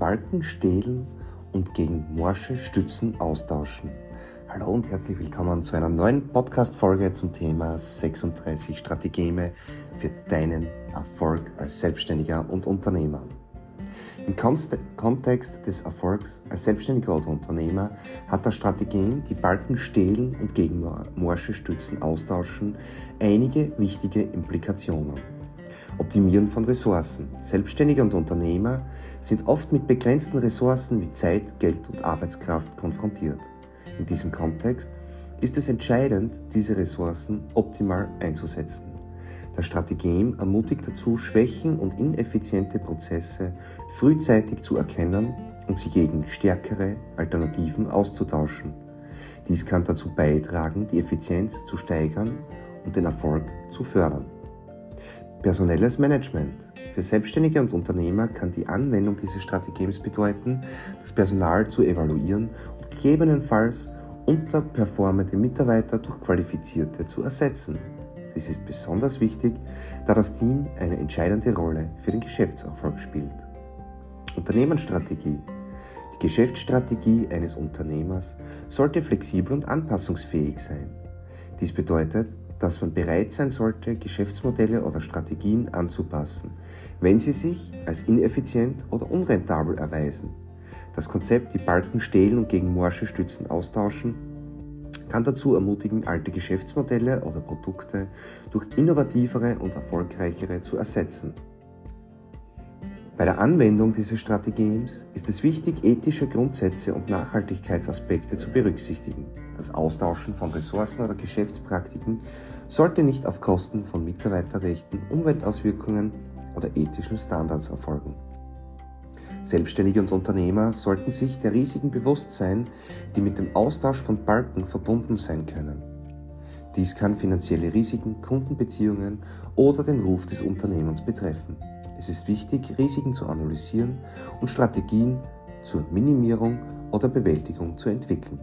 Balken stehlen und gegen morsche Stützen austauschen. Hallo und herzlich willkommen zu einer neuen Podcast-Folge zum Thema 36 Strategeme für deinen Erfolg als Selbstständiger und Unternehmer. Im Kontext des Erfolgs als Selbstständiger oder Unternehmer hat der Strategien, die Balken stehlen und gegen morsche Stützen austauschen, einige wichtige Implikationen. Optimieren von Ressourcen. Selbstständige und Unternehmer sind oft mit begrenzten Ressourcen wie Zeit, Geld und Arbeitskraft konfrontiert. In diesem Kontext ist es entscheidend, diese Ressourcen optimal einzusetzen. Das Strategem ermutigt dazu, Schwächen und ineffiziente Prozesse frühzeitig zu erkennen und sie gegen stärkere Alternativen auszutauschen. Dies kann dazu beitragen, die Effizienz zu steigern und den Erfolg zu fördern. Personelles Management. Für Selbstständige und Unternehmer kann die Anwendung dieses Strategems bedeuten, das Personal zu evaluieren und gegebenenfalls unterperformende Mitarbeiter durch qualifizierte zu ersetzen. Dies ist besonders wichtig, da das Team eine entscheidende Rolle für den Geschäftserfolg spielt. Unternehmensstrategie. Die Geschäftsstrategie eines Unternehmers sollte flexibel und anpassungsfähig sein. Dies bedeutet, dass man bereit sein sollte, Geschäftsmodelle oder Strategien anzupassen, wenn sie sich als ineffizient oder unrentabel erweisen. Das Konzept, die Balken stehlen und gegen morsche Stützen austauschen, kann dazu ermutigen, alte Geschäftsmodelle oder Produkte durch innovativere und erfolgreichere zu ersetzen. Bei der Anwendung dieses Strategies ist es wichtig, ethische Grundsätze und Nachhaltigkeitsaspekte zu berücksichtigen. Das Austauschen von Ressourcen oder Geschäftspraktiken sollte nicht auf Kosten von Mitarbeiterrechten, Umweltauswirkungen oder ethischen Standards erfolgen. Selbstständige und Unternehmer sollten sich der Risiken bewusst sein, die mit dem Austausch von Balken verbunden sein können. Dies kann finanzielle Risiken, Kundenbeziehungen oder den Ruf des Unternehmens betreffen. Es ist wichtig, Risiken zu analysieren und Strategien zur Minimierung oder Bewältigung zu entwickeln.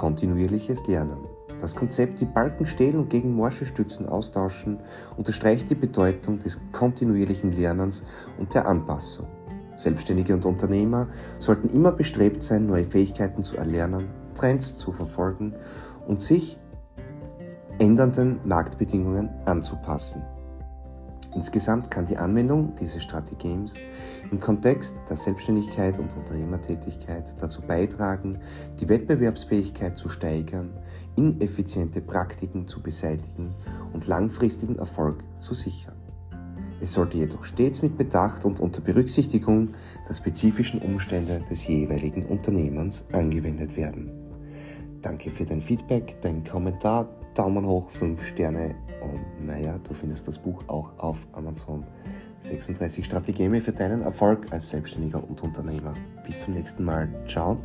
Kontinuierliches Lernen. Das Konzept, die Balken stehlen und gegen morsche Stützen austauschen, unterstreicht die Bedeutung des kontinuierlichen Lernens und der Anpassung. Selbstständige und Unternehmer sollten immer bestrebt sein, neue Fähigkeiten zu erlernen, Trends zu verfolgen und sich ändernden Marktbedingungen anzupassen. Insgesamt kann die Anwendung dieses Strategems im Kontext der Selbstständigkeit und Unternehmertätigkeit dazu beitragen, die Wettbewerbsfähigkeit zu steigern, ineffiziente Praktiken zu beseitigen und langfristigen Erfolg zu sichern. Es sollte jedoch stets mit Bedacht und unter Berücksichtigung der spezifischen Umstände des jeweiligen Unternehmens angewendet werden. Danke für dein Feedback, dein Kommentar, Daumen hoch, 5 Sterne und du findest das Buch auch auf Amazon. 36 Strategien für deinen Erfolg als Selbstständiger und Unternehmer. Bis zum nächsten Mal. Ciao.